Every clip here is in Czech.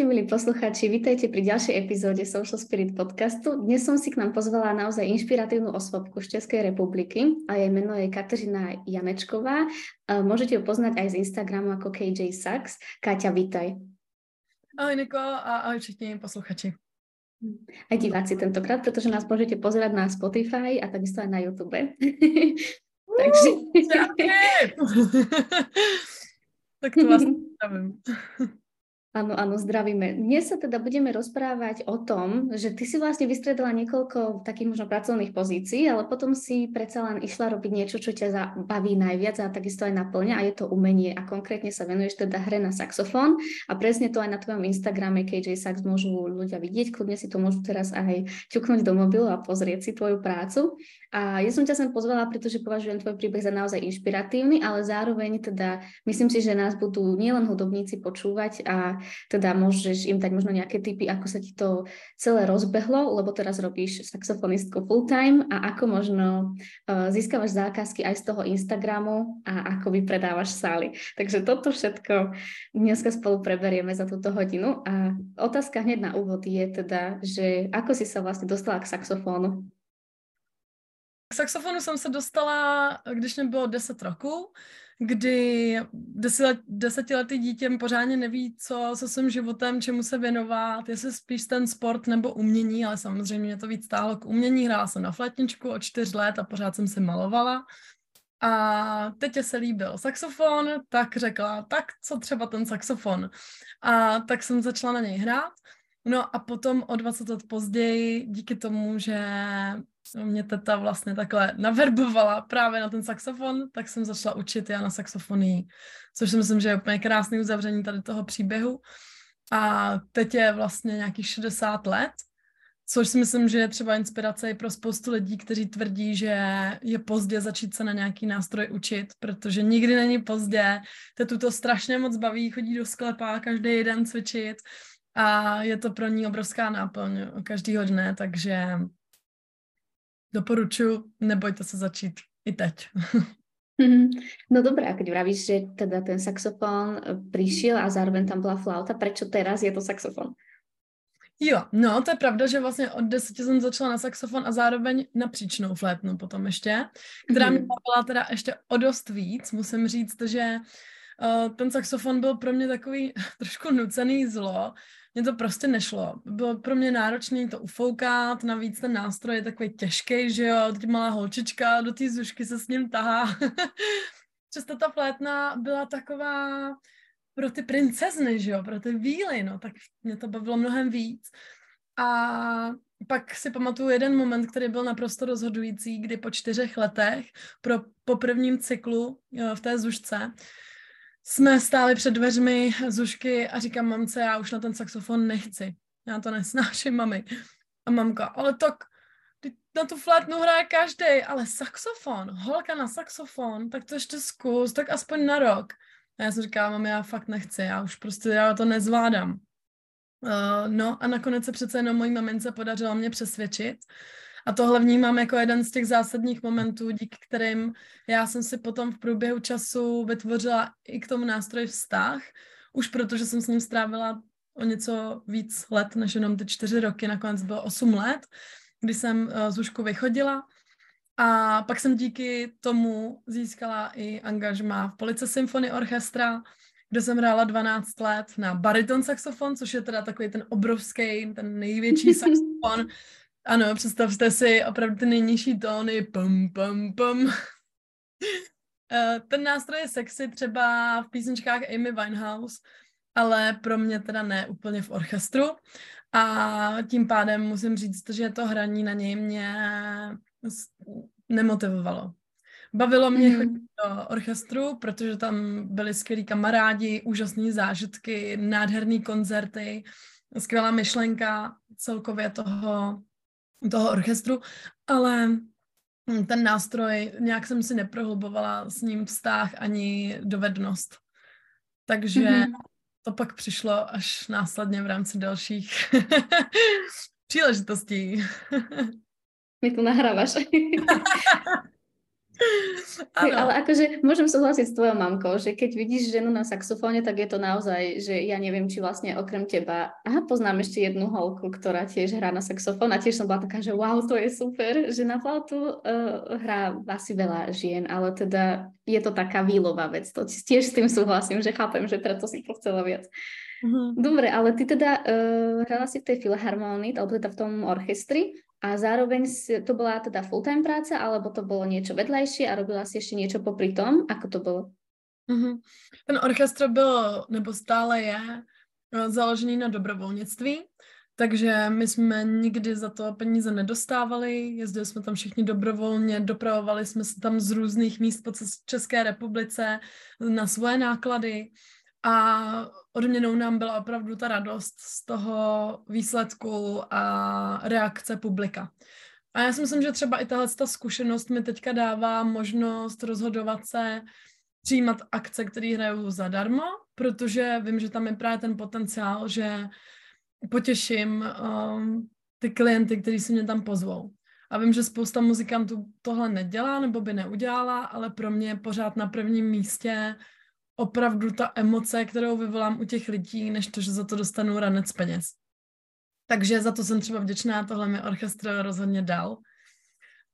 Ahojte milí poslucháči, vítajte pri ďalšej epizóde Social Spirit podcastu. Dnes som si k nám pozvala naozaj inšpiratívnu osobku z Českej republiky a jej meno je Kateřina Janečková. Môžete ju poznať aj z Instagramu ako KJ Sachs. Káťa, vítaj. Ahoj Niko a ahoj všichni posluchači. Aj diváci tentokrát, pretože nás môžete pozerať na Spotify a takisto aj na YouTube. Takže... tak to vás Áno, áno, zdravíme. Dnes sa teda budeme rozprávať o tom, že ty si vlastne vystredala niekoľko takých možno pracovných pozícií, ale potom si predsa len išla robiť niečo, čo ťa baví najviac a takisto aj naplňa a je to umenie a konkrétne sa venuješ teda hre na saxofón a presne to aj na tvojom Instagrame KJ Sax môžu ľudia vidieť, kľudne si to môžu teraz aj ťuknúť do mobilu a pozrieť si tvoju prácu. A ja som ťa sem pozvala, pretože považujem tvoj príbeh za naozaj inšpiratívny, ale zároveň teda myslím si, že nás budú nielen hudobníci počúvať a teda môžeš im dať možno nejaké tipy, ako sa ti to celé rozbehlo, lebo teraz robíš saxofonistku full time a ako možno uh, získavaš zákazky aj z toho Instagramu a ako vypredávaš sály. Takže toto všetko dneska spolu preberieme za túto hodinu a otázka hneď na úvod je teda, že ako si sa vlastne dostala k saxofónu? K saxofonu jsem se dostala, když mě bylo 10 roků kdy deset, desetiletý dítě pořádně neví, co se svým životem, čemu se věnovat, jestli spíš ten sport nebo umění, ale samozřejmě mě to víc stálo k umění. Hrála jsem na flatničku od čtyř let a pořád jsem si malovala. A teď se líbil saxofon, tak řekla, tak co třeba ten saxofon. A tak jsem začala na něj hrát. No a potom o 20 let později, díky tomu, že mě teta vlastně takhle naverbovala právě na ten saxofon, tak jsem začala učit já na saxofonii, což si myslím, že je úplně krásný uzavření tady toho příběhu. A teď je vlastně nějakých 60 let, což si myslím, že je třeba inspirace i pro spoustu lidí, kteří tvrdí, že je pozdě začít se na nějaký nástroj učit, protože nikdy není pozdě. Tetu to strašně moc baví, chodí do sklepa každý den cvičit a je to pro ní obrovská náplň každýho dne, takže doporučuji, nebojte se začít i teď. No dobré, a keď vravíš, že teda ten saxofón eh, přišel a zároveň tam byla flauta, prečo teraz je to saxofon? Jo, no to je pravda, že vlastně od deseti jsem začala na saxofon a zároveň na příčnou flétnu potom ještě, která mm. mě bavila teda ještě o dost víc, musím říct, že uh, ten saxofon byl pro mě takový trošku nucený zlo, mně to prostě nešlo. Bylo pro mě náročné to ufoukat, navíc ten nástroj je takový těžký, že jo, teď malá holčička do té zušky se s ním tahá. Přesto ta flétna byla taková pro ty princezny, že jo, pro ty víly, no, tak mě to bavilo mnohem víc. A pak si pamatuju jeden moment, který byl naprosto rozhodující, kdy po čtyřech letech pro, po prvním cyklu jo, v té zušce jsme stáli před dveřmi Zušky a říkám mamce, já už na ten saxofon nechci. Já to nesnáším, mami. A mamka, ale tak na tu flétnu hraje každý, ale saxofon, holka na saxofon, tak to ještě zkus, tak aspoň na rok. A já jsem říkala, mami, já fakt nechci, já už prostě já to nezvládám. Uh, no a nakonec se přece jenom mojí mamince podařilo mě přesvědčit, a tohle vnímám jako jeden z těch zásadních momentů, díky kterým já jsem si potom v průběhu času vytvořila i k tomu nástroji vztah, už protože jsem s ním strávila o něco víc let, než jenom ty čtyři roky, nakonec bylo osm let, kdy jsem uh, z Užku vychodila. A pak jsem díky tomu získala i angažma v Police Symphony Orchestra, kde jsem hrála 12 let na bariton saxofon, což je teda takový ten obrovský, ten největší saxofon, ano, představte si opravdu ty nejnižší tóny, pum, pum, pum. Eh, ten nástroj je sexy třeba v písničkách Amy Winehouse, ale pro mě teda ne úplně v orchestru. A tím pádem musím říct, že to hraní na něj mě nemotivovalo. Bavilo mě mm. chodit do orchestru, protože tam byli skvělí kamarádi, úžasné zážitky, nádherné koncerty, skvělá myšlenka celkově toho toho orchestru, ale ten nástroj, nějak jsem si neprohlubovala s ním vztah ani dovednost. Takže mm-hmm. to pak přišlo až následně v rámci dalších příležitostí. Mi tu nahrávaš. Ano. Ale akože môžem súhlasiť s tvojou mamkou, že keď vidíš ženu na saxofóne, tak je to naozaj, že ja neviem, či vlastne okrem teba, aha, poznám ešte jednu holku, ktorá tiež hrá na saxofón a tiež som bola taká, že wow, to je super, že na flautu uh, hrá asi veľa žien, ale teda je to taká výlová vec. To tiež s tým súhlasím, že chápem, že preto si to chcela viac. Mm-hmm. Dobre, ale ty teda uh, hrala si v tej filharmonii, alebo teda v tom orchestri a zároveň to bola teda full-time práca, alebo to bolo niečo vedľajšie a robila si ešte niečo popri tom? Ako to bylo? Mm-hmm. Ten orchestr byl, nebo stále je, eh, založený na dobrovolnictví, takže my jsme nikdy za to peníze nedostávali, jezdili jsme tam všichni dobrovolně, dopravovali jsme se tam z různých míst po České republice na svoje náklady a odměnou nám byla opravdu ta radost z toho výsledku a reakce publika. A já si myslím, že třeba i tahle ta zkušenost mi teďka dává možnost rozhodovat se, přijímat akce, které hrajou zadarmo, protože vím, že tam je právě ten potenciál, že potěším um, ty klienty, kteří si mě tam pozvou. A vím, že spousta muzikantů tohle nedělá nebo by neudělala, ale pro mě je pořád na prvním místě opravdu ta emoce, kterou vyvolám u těch lidí, než to, že za to dostanu ranec peněz. Takže za to jsem třeba vděčná, tohle mi orchestr rozhodně dal.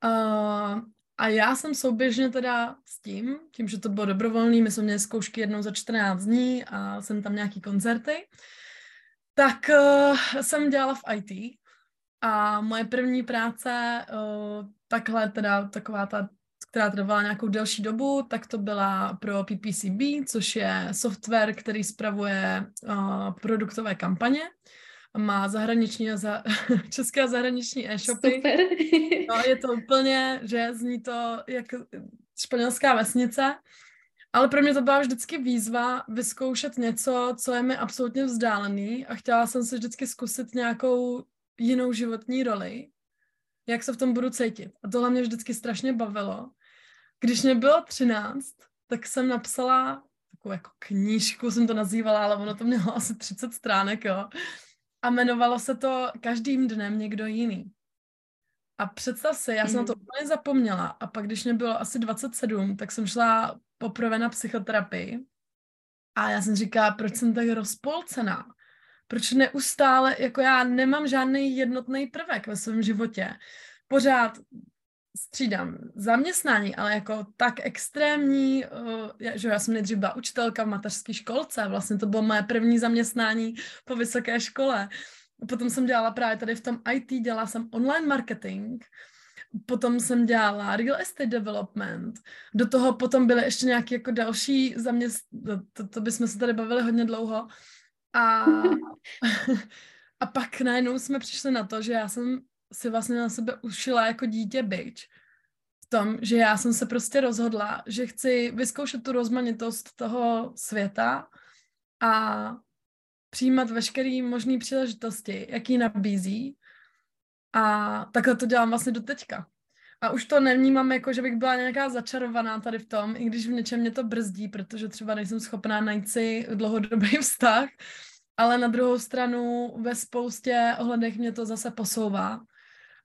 Uh, a já jsem souběžně teda s tím, tím, že to bylo dobrovolný, my jsme měli zkoušky jednou za 14 dní a jsem tam nějaký koncerty, tak uh, jsem dělala v IT a moje první práce, uh, takhle teda taková ta která trvala nějakou delší dobu, tak to byla pro PPCB, což je software, který spravuje uh, produktové kampaně. Má zahraniční a za, české a zahraniční e-shopy. Super. No, je to úplně, že zní to jak španělská vesnice. Ale pro mě to byla vždycky výzva vyzkoušet něco, co je mi absolutně vzdálený a chtěla jsem si vždycky zkusit nějakou jinou životní roli, jak se v tom budu cítit. A tohle mě vždycky strašně bavilo. Když mě bylo 13, tak jsem napsala takovou jako knížku, jsem to nazývala, ale ono to mělo asi 30 stránek, jo. A jmenovalo se to Každým dnem někdo jiný. A představ si, já jsem mm. na to mhm. úplně zapomněla. A pak, když mě bylo asi 27, tak jsem šla poprvé na psychoterapii. A já jsem říkala, proč jsem tak rozpolcená? Proč neustále, jako já nemám žádný jednotný prvek ve svém životě. Pořád střídám zaměstnání, ale jako tak extrémní, uh, že já jsem nejdřív byla učitelka v mateřské školce, vlastně to bylo moje první zaměstnání po vysoké škole. Potom jsem dělala právě tady v tom IT, dělala jsem online marketing, potom jsem dělala real estate development, do toho potom byly ještě nějaké jako další zaměstnání, to, to bychom se tady bavili hodně dlouho. A, a pak najednou jsme přišli na to, že já jsem si vlastně na sebe ušila jako dítě byč. V tom, že já jsem se prostě rozhodla, že chci vyzkoušet tu rozmanitost toho světa a přijímat veškeré možné příležitosti, jaký nabízí. A takhle to dělám vlastně do teďka. A už to nevnímám jako, že bych byla nějaká začarovaná tady v tom, i když v něčem mě to brzdí, protože třeba nejsem schopná najít si dlouhodobý vztah, ale na druhou stranu ve spoustě ohledech mě to zase posouvá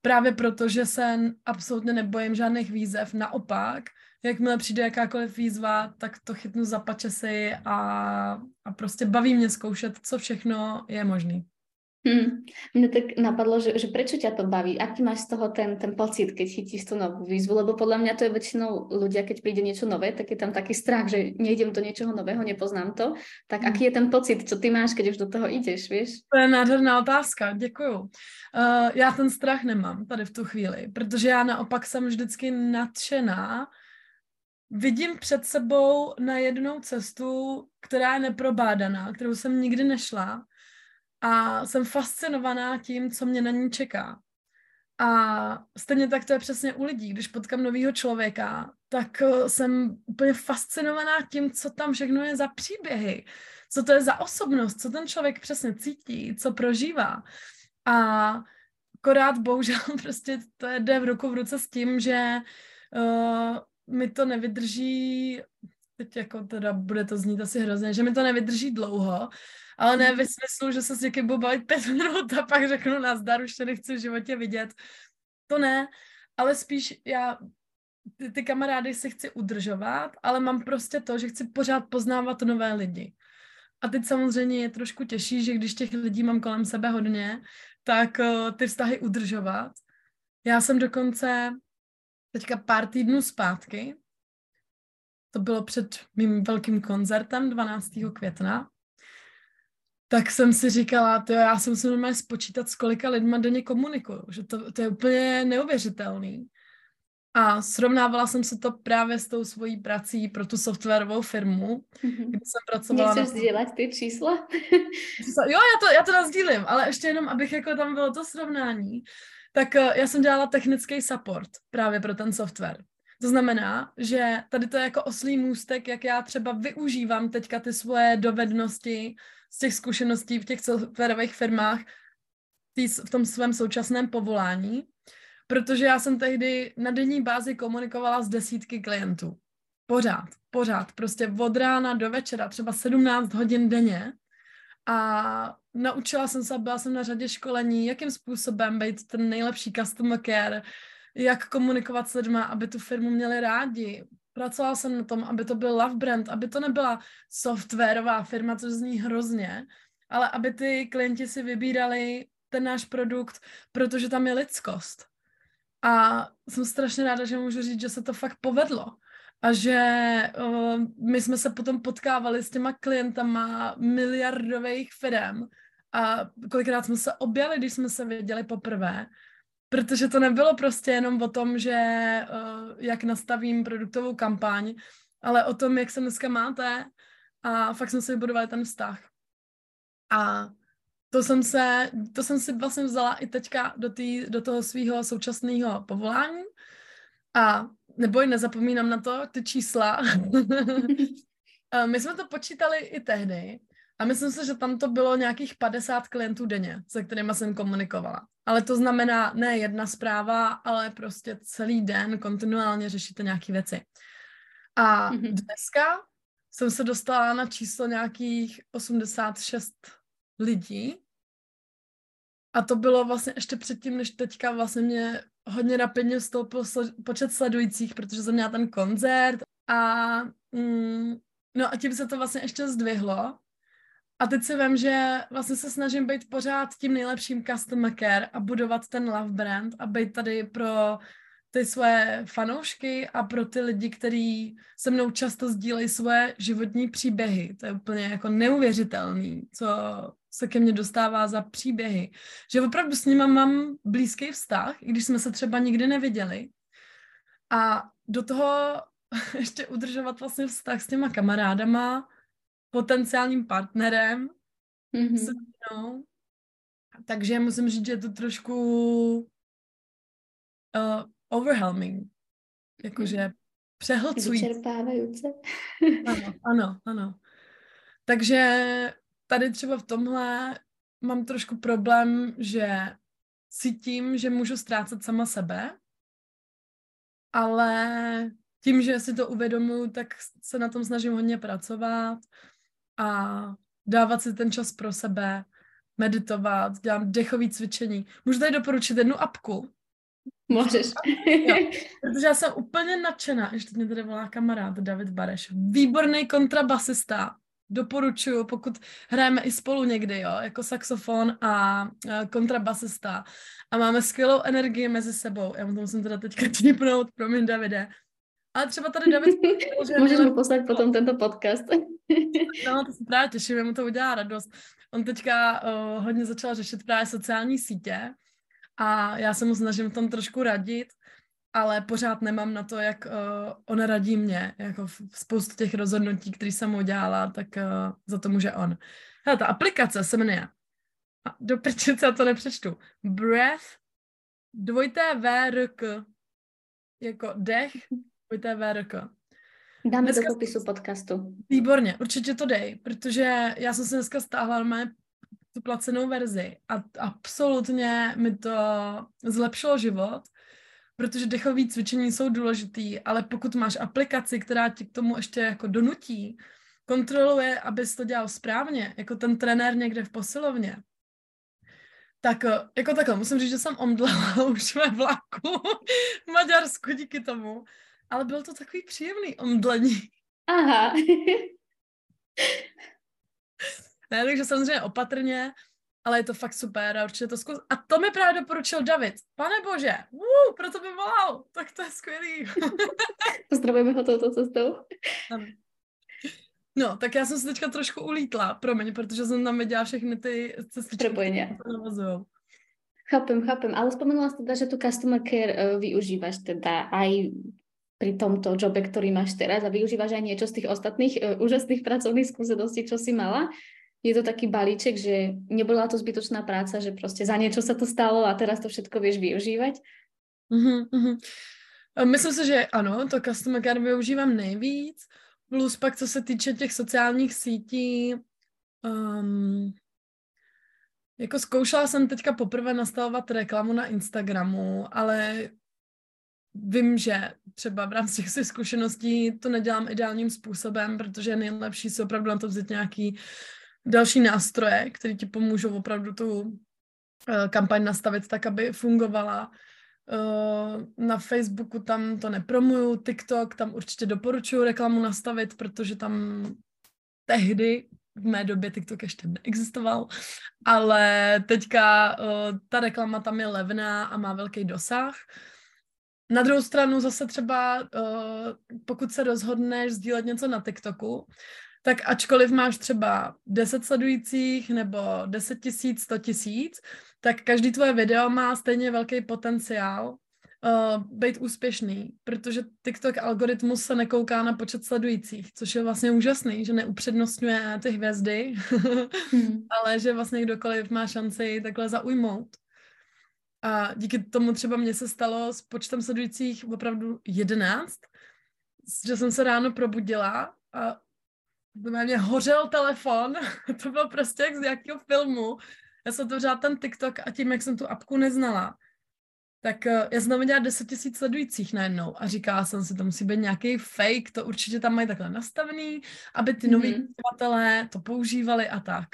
právě proto, že se absolutně nebojím žádných výzev. Naopak, jakmile přijde jakákoliv výzva, tak to chytnu za pačesy a, a prostě baví mě zkoušet, co všechno je možné. Hmm. Mne tak napadlo, že, že prečo ťa to baví? Aký máš z toho ten, ten pocit, keď chytíš tú novú výzvu? Lebo podľa mňa to je väčšinou ľudia, keď príde niečo nové, tak je tam taký strach, že nejdem do niečoho nového, nepoznám to. Tak hmm. aký je ten pocit, čo ty máš, keď už do toho ideš, vieš? To je nádherná otázka, děkuju. Uh, já ten strach nemám tady v tu chvíli, protože já naopak jsem vždycky nadšená, vidím před sebou na jednou cestu, která je neprobádaná, kterou jsem nikdy nešla a jsem fascinovaná tím, co mě na ní čeká. A stejně tak to je přesně u lidí. Když potkám nového člověka, tak eh, jsem úplně fascinovaná tím, co tam všechno je za příběhy, co to je za osobnost, co ten člověk přesně cítí, co prožívá. A akorát bohužel prostě to jde v ruku v ruce s tím, že uh, mi to nevydrží, teď jako teda bude to znít asi hrozně, že mi to nevydrží dlouho, ale ne ve smyslu, že se s někým budu bavit pět minut a pak řeknu nazdar, už to nechci v životě vidět. To ne, ale spíš já ty, ty kamarády si chci udržovat, ale mám prostě to, že chci pořád poznávat nové lidi. A teď samozřejmě je trošku těžší, že když těch lidí mám kolem sebe hodně, tak uh, ty vztahy udržovat. Já jsem dokonce teďka pár týdnů zpátky, to bylo před mým velkým koncertem 12. května, tak jsem si říkala, to já jsem si normálně spočítat, s kolika lidma denně komunikuju, že to, to je úplně neuvěřitelný. A srovnávala jsem se to právě s tou svojí prací pro tu softwarovou firmu, mm-hmm. kde jsem pracovala. Nechceš na... sdílet ty čísla? jo, já to, já to nazdílím, ale ještě jenom, abych jako tam bylo to srovnání, tak uh, já jsem dělala technický support právě pro ten software. To znamená, že tady to je jako oslý můstek, jak já třeba využívám teďka ty svoje dovednosti z těch zkušeností v těch softwarových firmách v tom svém současném povolání, protože já jsem tehdy na denní bázi komunikovala s desítky klientů. Pořád, pořád, prostě od rána do večera, třeba 17 hodin denně. A naučila jsem se, byla jsem na řadě školení, jakým způsobem být ten nejlepší customer care, jak komunikovat s lidmi, aby tu firmu měli rádi. Pracovala jsem na tom, aby to byl love brand, aby to nebyla softwarová firma, což zní hrozně, ale aby ty klienti si vybírali ten náš produkt, protože tam je lidskost. A jsem strašně ráda, že můžu říct, že se to fakt povedlo. A že uh, my jsme se potom potkávali s těma klientama miliardových firm a kolikrát jsme se objali, když jsme se viděli poprvé, protože to nebylo prostě jenom o tom, že uh, jak nastavím produktovou kampaň, ale o tom, jak se dneska máte a fakt jsme si vybudovali ten vztah. A to jsem se, to jsem si vlastně vzala i teďka do, tý, do toho svého současného povolání a neboj, nezapomínám na to, ty čísla. My jsme to počítali i tehdy a myslím si, že tam to bylo nějakých 50 klientů denně, se kterými jsem komunikovala. Ale to znamená ne jedna zpráva, ale prostě celý den kontinuálně řešíte nějaké věci. A mm-hmm. dneska jsem se dostala na číslo nějakých 86 lidí. A to bylo vlastně ještě předtím, než teďka vlastně mě hodně rapidně stoupil počet sledujících, protože jsem měla ten koncert a mm, no a tím se to vlastně ještě zdvihlo. A teď si vím, že vlastně se snažím být pořád tím nejlepším customer care a budovat ten love brand a být tady pro ty svoje fanoušky a pro ty lidi, kteří se mnou často sdílejí svoje životní příběhy. To je úplně jako neuvěřitelný, co se ke mně dostává za příběhy. Že opravdu s nima mám blízký vztah, i když jsme se třeba nikdy neviděli. A do toho ještě udržovat vlastně vztah s těma kamarádama, potenciálním partnerem. Mm-hmm. No. Takže musím říct, že je to trošku uh, overwhelming. Jakože mhm. přehlcující. Vyčerpávající. ano, ano, ano. Takže tady třeba v tomhle mám trošku problém, že cítím, že můžu ztrácet sama sebe, ale tím, že si to uvědomuji, tak se na tom snažím hodně pracovat a dávat si ten čas pro sebe, meditovat, dělám dechové cvičení. Můžu tady doporučit jednu apku. Můžeš. Jo, protože já jsem úplně nadšená, ještě mě tady volá kamarád David Bareš. Výborný kontrabasista. Doporučuju, pokud hrajeme i spolu někdy, jo, jako saxofon a, kontrabasista. A máme skvělou energii mezi sebou. Já mu to musím teda teďka tipnout, promiň Davide. Ale třeba tady David... Můžeš mu poslat potom tento podcast. no, to se právě těším, mu to udělá radost. On teďka uh, hodně začal řešit právě sociální sítě a já se mu snažím v tom trošku radit, ale pořád nemám na to, jak uh, on radí mě. Jako v spoustu těch rozhodnutí, které jsem udělala, tak uh, za to může on. Hele, ta aplikace se jmenuje do prčice to nepřečtu. Breath dvojité V, R, K. Jako dech, dvojité V, R, K. Dáme dneska... do popisu podcastu. Výborně, určitě to dej, protože já jsem se dneska stáhla mé tu placenou verzi a absolutně mi to zlepšilo život, protože dechové cvičení jsou důležitý, ale pokud máš aplikaci, která ti k tomu ještě jako donutí, kontroluje, abys to dělal správně, jako ten trenér někde v posilovně, tak eh, jako takhle, musím říct, že jsem omdlela už ve vlaku v Maďarsku díky tomu, ale byl to takový příjemný omdlení. Aha. ne, takže samozřejmě opatrně, ale je to fakt super a určitě to zkus. A to mi právě doporučil David. Pane bože, uh, proto by volal, tak to je skvělý. Pozdravujeme ho touto cestou. No, tak já jsem se teďka trošku ulítla, promiň, protože jsem tam viděla všechny ty cestičky, které Chápem, chápem, ale spomenula jsi teda, že tu customer care uh, využíváš teda aj pri tomto jobe, ktorý máš teraz a využívaš aj niečo z tých ostatných uh, úžasných pracovných skúseností, čo si mala. Je to taký balíček, že nebola to zbytočná práca, že prostě za niečo sa to stalo a teraz to všetko vieš využívať? Uh-huh, uh-huh. Myslím si, že ano, to customer care využívám nejvíc. Plus pak, co se týče těch sociálních sítí, um, jako zkoušela jsem teďka poprvé nastavovat reklamu na Instagramu, ale vím, že třeba v rámci těch zkušeností to nedělám ideálním způsobem, protože nejlepší se opravdu na to vzít nějaký další nástroje, které ti pomůžou opravdu tu uh, kampaň nastavit tak, aby fungovala. Uh, na Facebooku tam to nepromuju, TikTok tam určitě doporučuju reklamu nastavit, protože tam tehdy v mé době TikTok ještě neexistoval, ale teďka uh, ta reklama tam je levná a má velký dosah. Na druhou stranu zase třeba, uh, pokud se rozhodneš sdílet něco na TikToku, tak ačkoliv máš třeba 10 sledujících nebo 10 tisíc, 100 tisíc, tak každý tvoje video má stejně velký potenciál uh, být úspěšný, protože TikTok algoritmus se nekouká na počet sledujících, což je vlastně úžasný, že neupřednostňuje ty hvězdy, hmm. ale že vlastně kdokoliv má šanci takhle zaujmout. A díky tomu třeba mně se stalo s počtem sledujících opravdu jedenáct, že jsem se ráno probudila a mě hořel telefon, to bylo prostě jak z nějakého filmu. Já jsem otevřela ten TikTok a tím, jak jsem tu apku neznala, tak uh, já jsem tam viděla 10 tisíc sledujících najednou a říkala jsem si, to musí být nějaký fake, to určitě tam mají takhle nastavený, aby ty mm-hmm. noví uživatelé to používali a tak.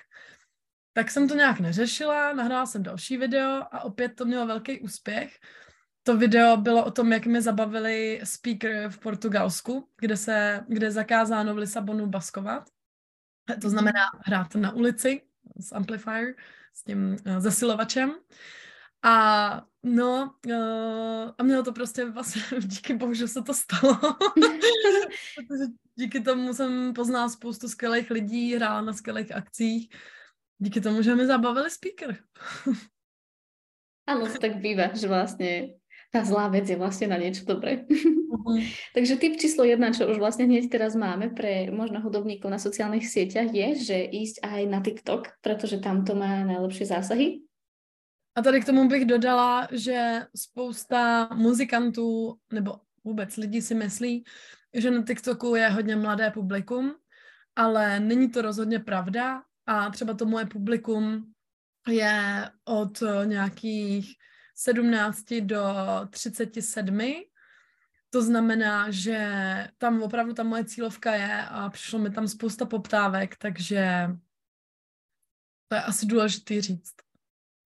Tak jsem to nějak neřešila, nahrála jsem další video a opět to mělo velký úspěch. To video bylo o tom, jak mi zabavili speaker v Portugalsku, kde, se, kde je zakázáno v Lisabonu baskovat. To znamená hrát na ulici s amplifier, s tím uh, zesilovačem. A no, uh, a mělo to prostě vlastně, díky bohu, že se to stalo. Protože díky tomu jsem poznala spoustu skvělých lidí, hrála na skvělých akcích. Díky tomu, že mi zabavili speaker. Ano, to tak bývá, že vlastně ta zlá vec je vlastně na niečo dobré. Uh-huh. Takže typ číslo jedna, čo už vlastně hneď teraz máme pre možno hudobníkov na sociálnych sieťach je, že ísť aj na TikTok, protože tam to má najlepšie zásahy. A tady k tomu bych dodala, že spousta muzikantů nebo vůbec lidí si myslí, že na TikToku je hodně mladé publikum, ale není to rozhodně pravda a třeba to moje publikum je od nějakých 17 do 37. To znamená, že tam opravdu ta moje cílovka je a přišlo mi tam spousta poptávek, takže to je asi důležitý říct.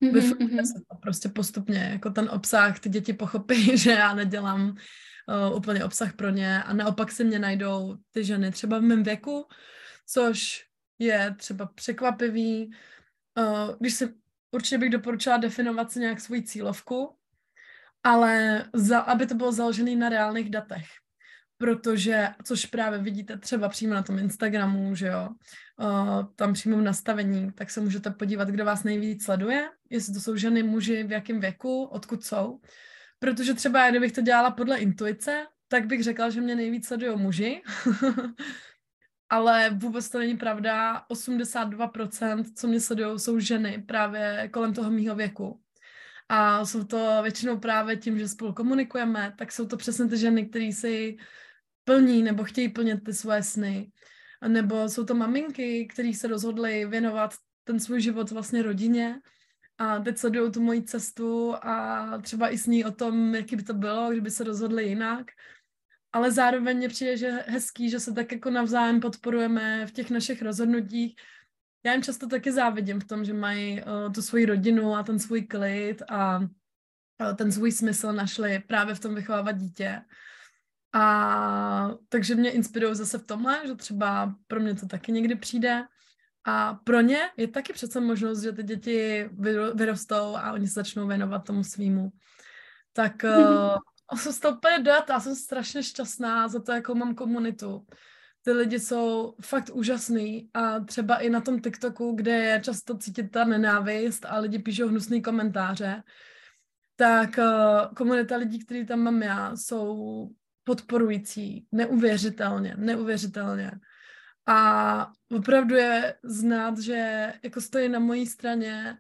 Mm-hmm. se to prostě postupně, jako ten obsah, ty děti pochopí, že já nedělám uh, úplně obsah pro ně a naopak si mě najdou ty ženy třeba v mém věku, což je třeba překvapivý. Uh, když si určitě bych doporučila definovat si nějak svou cílovku, ale za, aby to bylo založené na reálných datech. Protože, což právě vidíte třeba přímo na tom Instagramu, že jo, uh, tam přímo v nastavení, tak se můžete podívat, kdo vás nejvíc sleduje, jestli to jsou ženy, muži, v jakém věku, odkud jsou. Protože třeba, kdybych to dělala podle intuice, tak bych řekla, že mě nejvíc sledují muži, ale vůbec to není pravda. 82%, co mě sledují, jsou ženy právě kolem toho mýho věku. A jsou to většinou právě tím, že spolu komunikujeme, tak jsou to přesně ty ženy, které si plní nebo chtějí plnit ty svoje sny. Nebo jsou to maminky, které se rozhodly věnovat ten svůj život vlastně rodině a teď sledují tu moji cestu a třeba i sní o tom, jaký by to bylo, kdyby se rozhodli jinak. Ale zároveň mě přijde, že hezký, že se tak jako navzájem podporujeme v těch našich rozhodnutích. Já jim často taky závidím v tom, že mají uh, tu svoji rodinu a ten svůj klid a uh, ten svůj smysl našli právě v tom vychovávat dítě. A takže mě inspirují zase v tomhle, že třeba pro mě to taky někdy přijde. A pro ně je taky přece možnost, že ty děti vyrostou a oni se začnou věnovat tomu svýmu. Tak uh, jsem to úplně dojat, já jsem strašně šťastná za to, jakou mám komunitu. Ty lidi jsou fakt úžasný a třeba i na tom TikToku, kde je často cítit ta nenávist a lidi píšou hnusný komentáře, tak uh, komunita lidí, který tam mám já, jsou podporující, neuvěřitelně, neuvěřitelně. A opravdu je znát, že jako stojí na mojí straně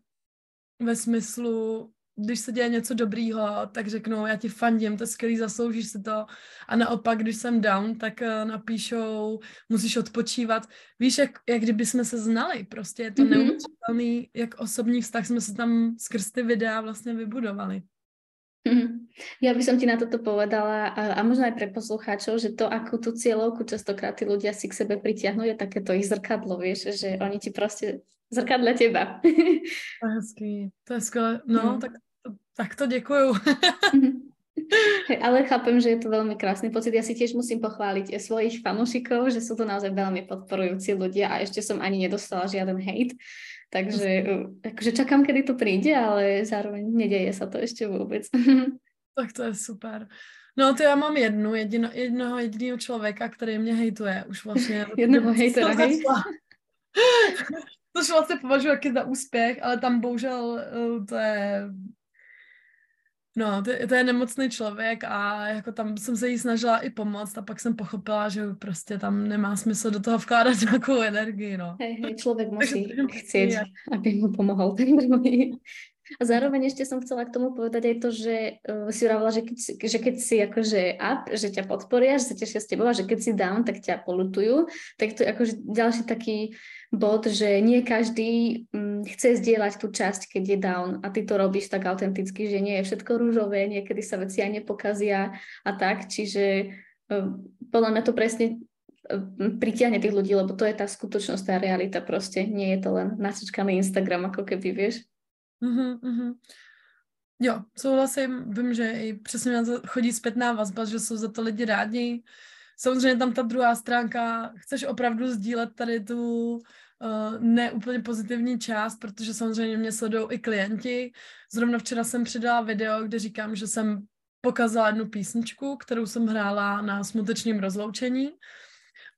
ve smyslu, když se děje něco dobrýho, tak řeknou, já ti fandím, to je skvělý, zasloužíš si to. A naopak, když jsem down, tak uh, napíšou, musíš odpočívat. Víš, jak, jak kdyby jsme se znali, prostě je to mm-hmm. neuvěřitelný, jak osobní vztah jsme se tam skrz ty videa vlastně vybudovali. Mhm. Ja by som ti na toto povedala a, a možno aj pre poslucháčov, že to, ako tú cieľovku častokrát tí ľudia si k sebe pritiahnu, je takéto ich zrkadlo, vieš, že oni ti proste zrkadle teba. To je hezký, to je skvělé. No, mm. tak, tak to děkuju. Hey, ale chápem, že je to veľmi krásny pocit. Ja si tiež musím pochváliť svojich fanúšikov, že sú to naozaj veľmi podporujúci ľudia a ešte som ani nedostala žiaden hate. Takže akože čakám, kedy to príde, ale zároveň neděje sa to ešte vůbec. tak to je super. No to já mám jednu, jedino, jednoho jediného člověka, který mě hejtuje už vlastně. jednoho hejtera, hej? Což vlastně považuji za úspěch, ale tam bohužel eh, to je No, to, to je nemocný člověk a jako tam jsem se jí snažila i pomoct a pak jsem pochopila, že prostě tam nemá smysl do toho vkládat nějakou energii, no. Hej, hej, člověk musí chcieť, aby mu pomohol ten druhý. A zároveň ešte som chcela k tomu povedať aj to, že uh, si hovorila, že keď, že keď si akože up, že ťa podporia, že sa tešia s tebou a že keď si down, tak ťa polutujú. Tak to je akože ďalší taký bod, že nie každý um, chce zdieľať tú časť, keď je down a ty to robíš tak autenticky, že nie je všetko rúžové, niekedy sa veci aj nepokazia a tak, čiže uh, podľa mňa to presne pritiahne tých ľudí, lebo to je tá skutočnosť, tá realita proste. Nie je to len načičkaný Instagram, ako keby, vieš. Mm-hmm, mm-hmm. Jo, souhlasím, vím, že i přesně na to chodí zpětná vazba, že jsou za to lidi rádi. Samozřejmě tam ta druhá stránka, chceš opravdu sdílet tady tu uh, neúplně pozitivní část, protože samozřejmě mě sledují i klienti. Zrovna včera jsem přidala video, kde říkám, že jsem pokazala jednu písničku, kterou jsem hrála na smutečném rozloučení.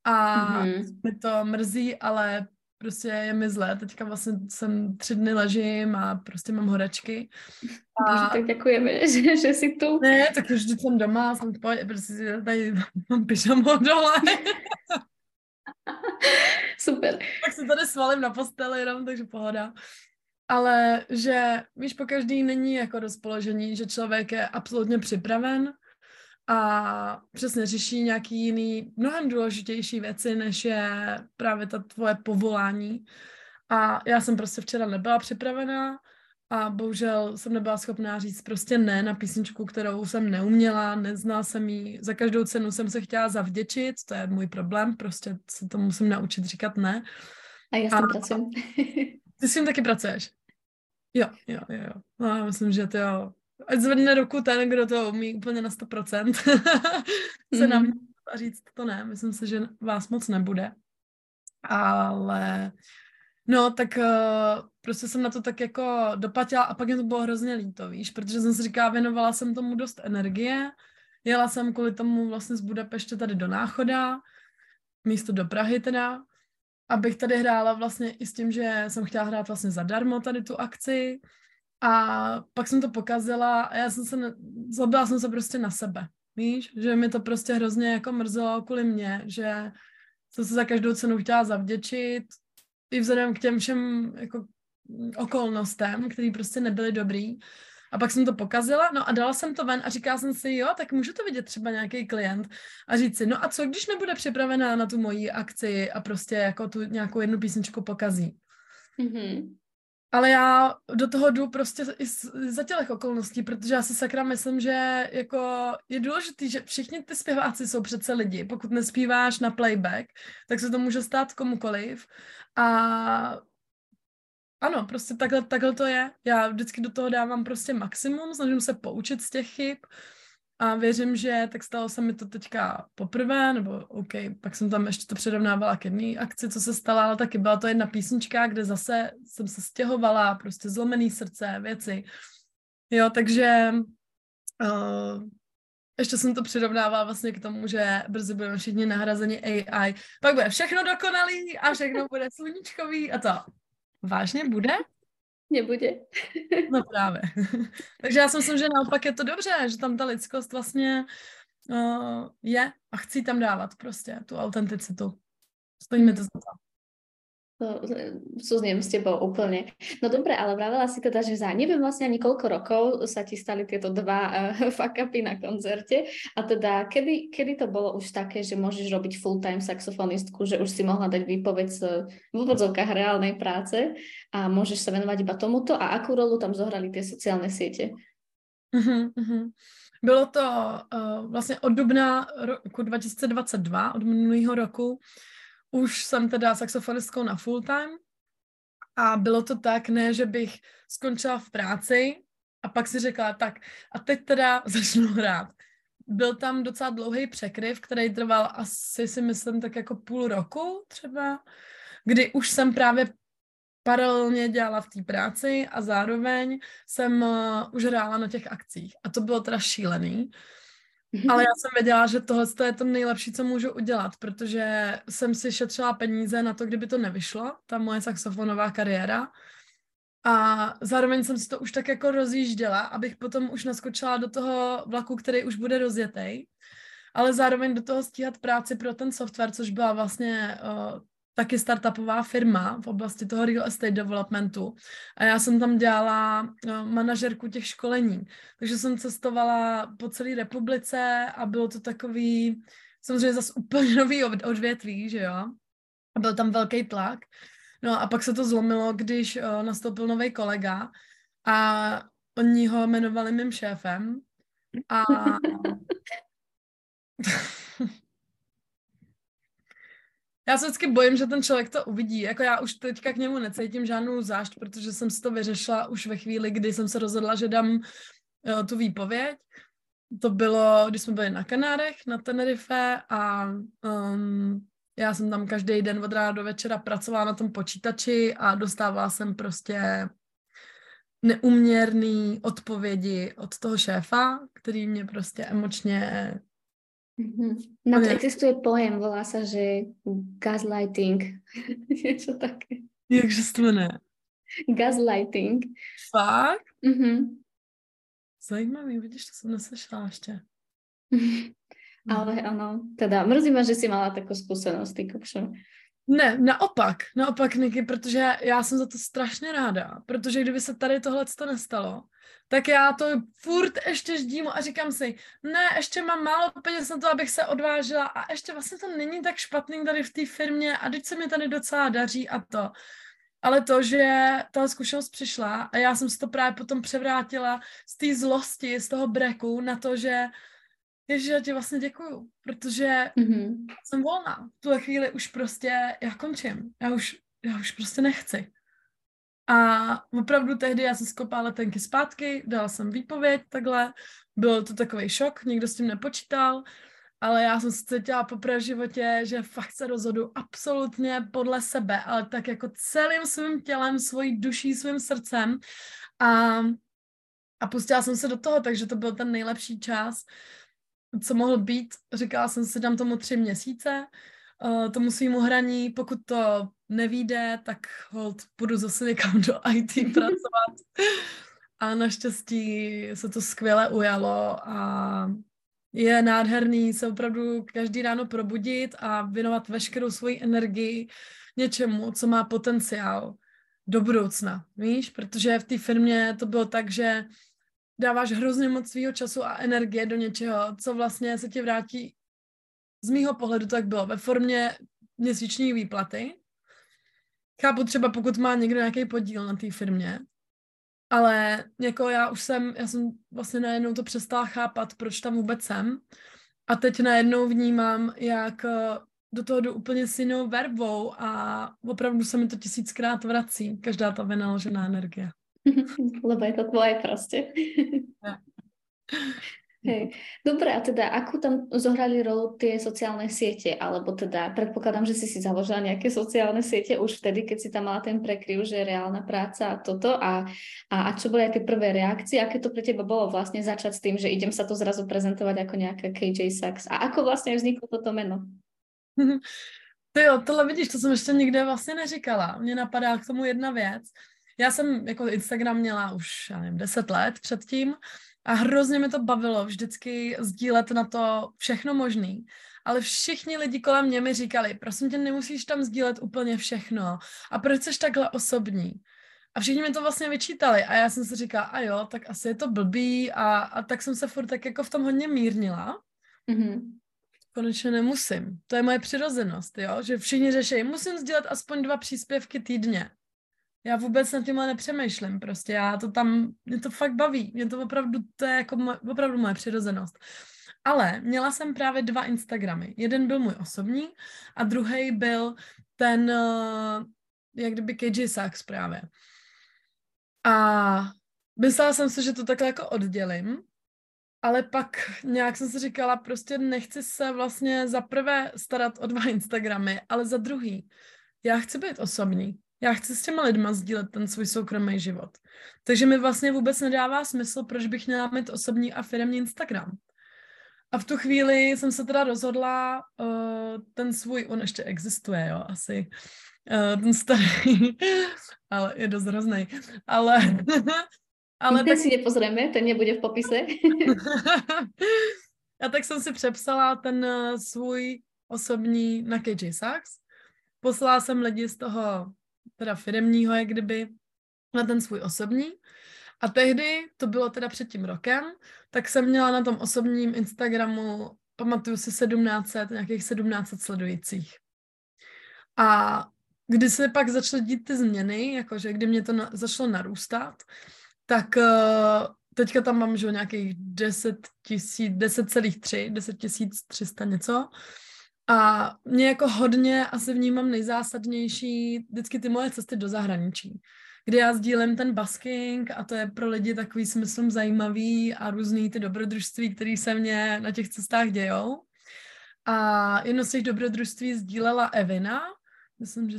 A mm-hmm. mi to mrzí, ale prostě je mi zlé. Teďka vlastně jsem tři dny ležím a prostě mám horečky. A... Bože, tak děkujeme, že, že jsi tu. Ne, tak už jsem doma, jsem v pohodě, prostě tady mám pyžamo dole. Super. Tak se tady svalím na posteli jenom, takže pohoda. Ale že, víš, po každý není jako rozpoložení, že člověk je absolutně připraven a přesně řeší nějaký jiný, mnohem důležitější věci, než je právě ta tvoje povolání. A já jsem prostě včera nebyla připravená a bohužel jsem nebyla schopná říct prostě ne na písničku, kterou jsem neuměla, neznala jsem ji, za každou cenu jsem se chtěla zavděčit, to je můj problém, prostě se to musím naučit říkat ne. A já s tím pracuji. Ty s tím taky pracuješ? Jo, jo, jo, jo. No, já myslím, že to jo, ať zvedne ruku ten, kdo to umí úplně na 100%, se nám mm. a říct to ne, myslím si, že vás moc nebude. Ale no, tak uh, prostě jsem na to tak jako dopatila a pak mě to bylo hrozně líto, víš, protože jsem si říkala, věnovala jsem tomu dost energie, jela jsem kvůli tomu vlastně z Budapeště tady do Náchoda, místo do Prahy teda, abych tady hrála vlastně i s tím, že jsem chtěla hrát vlastně zadarmo tady tu akci, a pak jsem to pokazila a já jsem se, ne... zlobila jsem se prostě na sebe, víš, že mi to prostě hrozně jako mrzelo kvůli mě, že jsem se za každou cenu chtěla zavděčit, i vzhledem k těm všem jako okolnostem, které prostě nebyly dobrý. A pak jsem to pokazila, no a dala jsem to ven a říkala jsem si, jo, tak můžu to vidět třeba nějaký klient a říct si, no a co, když nebude připravená na tu moji akci a prostě jako tu nějakou jednu písničku pokazí. Mm-hmm. Ale já do toho jdu prostě i za těch okolností, protože já si sakra myslím, že jako je důležité, že všichni ty zpěváci jsou přece lidi. Pokud nespíváš na playback, tak se to může stát komukoliv. A ano, prostě takhle, takhle to je. Já vždycky do toho dávám prostě maximum, snažím se poučit z těch chyb a věřím, že tak stalo se mi to teďka poprvé, nebo OK, pak jsem tam ještě to předovnávala k jedné akci, co se stala, ale taky byla to jedna písnička, kde zase jsem se stěhovala, prostě zlomený srdce, věci. Jo, takže uh, ještě jsem to přirovnávala vlastně k tomu, že brzy budeme všichni nahrazeni AI. Pak bude všechno dokonalý a všechno bude sluníčkový a to. Vážně bude? Nebude. no právě. Takže já si myslím, že naopak je to dobře, že tam ta lidskost vlastně uh, je a chci tam dávat prostě tu autenticitu. Stojí mi to za to. To súznem s tebou úplne. No dobre, ale vravela si teda, že za neviem vlastne ani koľko rokov sa ti stali tieto dva uh, fuck upy na koncerte a teda kedy, kedy to bolo už také, že môžeš robiť full-time saxofonistku, že už si mohla dať výpoveď v úvodzovkách reálnej práce a môžeš sa venovať iba tomuto a akú rolu tam zohrali tie sociálne siete? Uh-huh, uh-huh. Bylo to uh, vlastně od dubna roku 2022, od minulého roku, už jsem teda saxofonistkou na full time a bylo to tak, ne, že bych skončila v práci a pak si řekla, tak a teď teda začnu hrát. Byl tam docela dlouhý překryv, který trval asi si myslím tak jako půl roku třeba, kdy už jsem právě paralelně dělala v té práci a zároveň jsem uh, už hrála na těch akcích. A to bylo teda šílený. Mhm. Ale já jsem věděla, že tohle je to nejlepší, co můžu udělat, protože jsem si šetřila peníze na to, kdyby to nevyšlo, ta moje saxofonová kariéra. A zároveň jsem si to už tak jako rozjížděla, abych potom už naskočila do toho vlaku, který už bude rozjetý, ale zároveň do toho stíhat práci pro ten software, což byla vlastně uh, taky startupová firma v oblasti toho real estate developmentu a já jsem tam dělala no, manažerku těch školení. Takže jsem cestovala po celé republice a bylo to takový, samozřejmě zase úplně nový odvětví, že jo. A byl tam velký tlak. No a pak se to zlomilo, když uh, nastoupil nový kolega a oni ho jmenovali mým šéfem a Já se vždycky bojím, že ten člověk to uvidí. Jako já už teďka k němu necítím žádnou zášť, protože jsem si to vyřešila už ve chvíli, kdy jsem se rozhodla, že dám uh, tu výpověď. To bylo, když jsme byli na Kanárech, na Tenerife a um, já jsem tam každý den od rána do večera pracovala na tom počítači a dostávala jsem prostě neuměrný odpovědi od toho šéfa, který mě prostě emočně Mm-hmm. Na to existuje pojem, volá sa, že gaslighting. Niečo také. Jakže se to jmenuje? Gaslighting. Fakt? Mm-hmm. Zajímavý, vidíš, to jsem neslyšela ještě. Ale ano, teda mrzí ma, že si mala takovou zkušenost, ty kopšo. Ne, naopak, naopak, Niky, protože já jsem za to strašně ráda, protože kdyby se tady tohle nestalo, tak já to furt ještě ždím a říkám si, ne, ještě mám málo peněz na to, abych se odvážila a ještě vlastně to není tak špatný tady v té firmě a teď se mi tady docela daří a to. Ale to, že ta zkušenost přišla a já jsem si to právě potom převrátila z té zlosti, z toho breku na to, že Ježiš, já ti vlastně děkuju, protože mm-hmm. jsem volná. V tuhle chvíli už prostě, já končím. Já už, já už prostě nechci. A opravdu tehdy já jsem skopala letenky zpátky, dala jsem výpověď takhle, byl to takový šok, nikdo s tím nepočítal, ale já jsem se cítila poprvé v životě, že fakt se rozhodu absolutně podle sebe, ale tak jako celým svým tělem, svojí duší, svým srdcem a, a pustila jsem se do toho, takže to byl ten nejlepší čas, co mohl být. Říkala jsem si, dám tomu tři měsíce, uh, tomu svýmu hraní, pokud to nevíde, tak hold, půjdu zase někam do IT pracovat. A naštěstí se to skvěle ujalo a je nádherný se opravdu každý ráno probudit a věnovat veškerou svoji energii něčemu, co má potenciál do budoucna, víš? Protože v té firmě to bylo tak, že dáváš hrozně moc svého času a energie do něčeho, co vlastně se ti vrátí z mýho pohledu tak bylo ve formě měsíční výplaty, chápu třeba, pokud má někdo nějaký podíl na té firmě, ale jako já už jsem, já jsem vlastně najednou to přestala chápat, proč tam vůbec jsem. A teď najednou vnímám, jak eh, do toho jdu úplně s jinou verbou a opravdu se mi to tisíckrát vrací, každá ta vynaložená energie. Lebo je to tvoje prostě. Hej. Dobre, a teda ako tam zohrali rolu tie sociálne siete? Alebo teda predpokladám, že si si založila nejaké sociálne siete už vtedy, keď si tam mala ten prekryv, že je reálna práca a toto. A, a, a čo boli aj tie prvé reakcie? Aké to pre teba bolo vlastne začať s tým, že idem sa to zrazu prezentovať ako nejaká KJ Sachs? A ako vlastne vzniklo toto meno? To jo, tohle vidíš, to jsem ještě nikde vlastně neříkala. Mně napadá k tomu jedna věc. Já jsem jako Instagram měla už, já nevím, deset let předtím a hrozně mi to bavilo vždycky sdílet na to všechno možný. Ale všichni lidi kolem mě mi říkali, prosím tě, nemusíš tam sdílet úplně všechno. A proč jsi takhle osobní? A všichni mi to vlastně vyčítali a já jsem si říkala, a jo, tak asi je to blbý a, a tak jsem se furt tak jako v tom hodně mírnila. Mm-hmm. Konečně nemusím. To je moje přirozenost, jo, že všichni řeší, musím sdílet aspoň dva příspěvky týdně. Já vůbec na tímhle nepřemýšlím, prostě já to tam, mě to fakt baví, mě to opravdu, to je jako moje, opravdu moje přirozenost. Ale měla jsem právě dva Instagramy. Jeden byl můj osobní a druhý byl ten, uh, jak kdyby KJ Sachs právě. A myslela jsem si, že to takhle jako oddělím, ale pak nějak jsem si říkala, prostě nechci se vlastně za prvé starat o dva Instagramy, ale za druhý, já chci být osobní. Já chci s těma lidma sdílet ten svůj soukromý život. Takže mi vlastně vůbec nedává smysl, proč bych měla mít osobní a firmní Instagram. A v tu chvíli jsem se teda rozhodla, uh, ten svůj, on ještě existuje, jo, asi, uh, ten starý, ale je dost hrozný, ale... ale ten tak... si nepozrieme, ten nebude v popise. a tak jsem si přepsala ten uh, svůj osobní na KJ Sachs. Poslala jsem lidi z toho teda firemního, jak kdyby, na ten svůj osobní. A tehdy, to bylo teda před tím rokem, tak jsem měla na tom osobním Instagramu, pamatuju si 1700, nějakých 1700 sledujících. A kdy se pak začaly dít ty změny, jakože kdy mě to na, začalo narůstat, tak uh, teďka tam mám že nějakých 10 tisíc, 10,3, 10 300 něco. A mě jako hodně asi vnímám nejzásadnější vždycky ty moje cesty do zahraničí, kde já sdílím ten basking a to je pro lidi takový smyslem zajímavý a různý ty dobrodružství, které se mě na těch cestách dějou. A jedno z těch dobrodružství sdílela Evina, myslím, že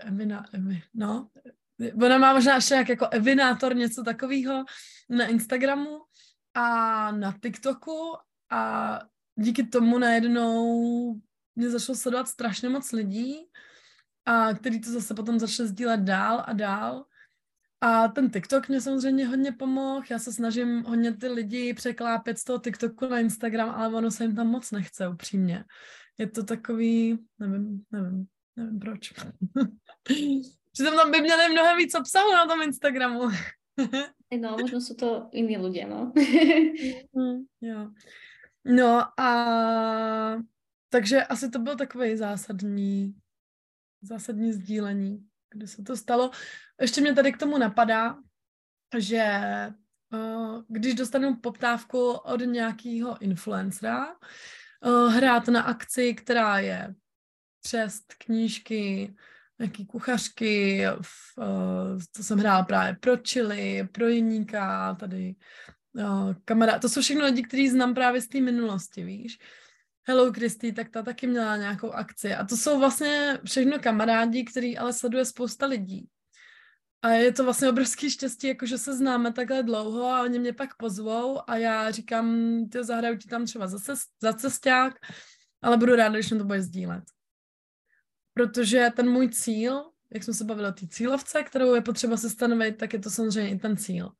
Evina, Evina, no, ona má možná ještě jak jako evinátor, něco takového na Instagramu a na TikToku a díky tomu najednou mě začalo sledovat strašně moc lidí, a který to zase potom začali sdílet dál a dál. A ten TikTok mě samozřejmě hodně pomohl. Já se snažím hodně ty lidi překlápět z toho TikToku na Instagram, ale ono se jim tam moc nechce, upřímně. Je to takový, nevím, nevím, nevím proč. Přitom tam by měli mnohem víc obsahu na tom Instagramu. no, možno jsou to jiní lidé, no. mm, jo. No a takže asi to byl takový zásadní, zásadní sdílení, kdy se to stalo. Ještě mě tady k tomu napadá, že uh, když dostanu poptávku od nějakého influencera, uh, hrát na akci, která je přes knížky, nějaký kuchařky, v, to jsem hrála právě pro Chili, pro Jiníka, tady uh, kamarád. To jsou všechno lidi, kteří znám právě z té minulosti, víš. Hello Christy, tak ta taky měla nějakou akci. A to jsou vlastně všechno kamarádi, který ale sleduje spousta lidí. A je to vlastně obrovský štěstí, jako že se známe takhle dlouho a oni mě pak pozvou a já říkám, ty zahraju ti tam třeba za, cest, za cesták, ale budu ráda, když na to bude sdílet. Protože ten můj cíl, jak jsme se bavili o té cílovce, kterou je potřeba se stanovit, tak je to samozřejmě i ten cíl.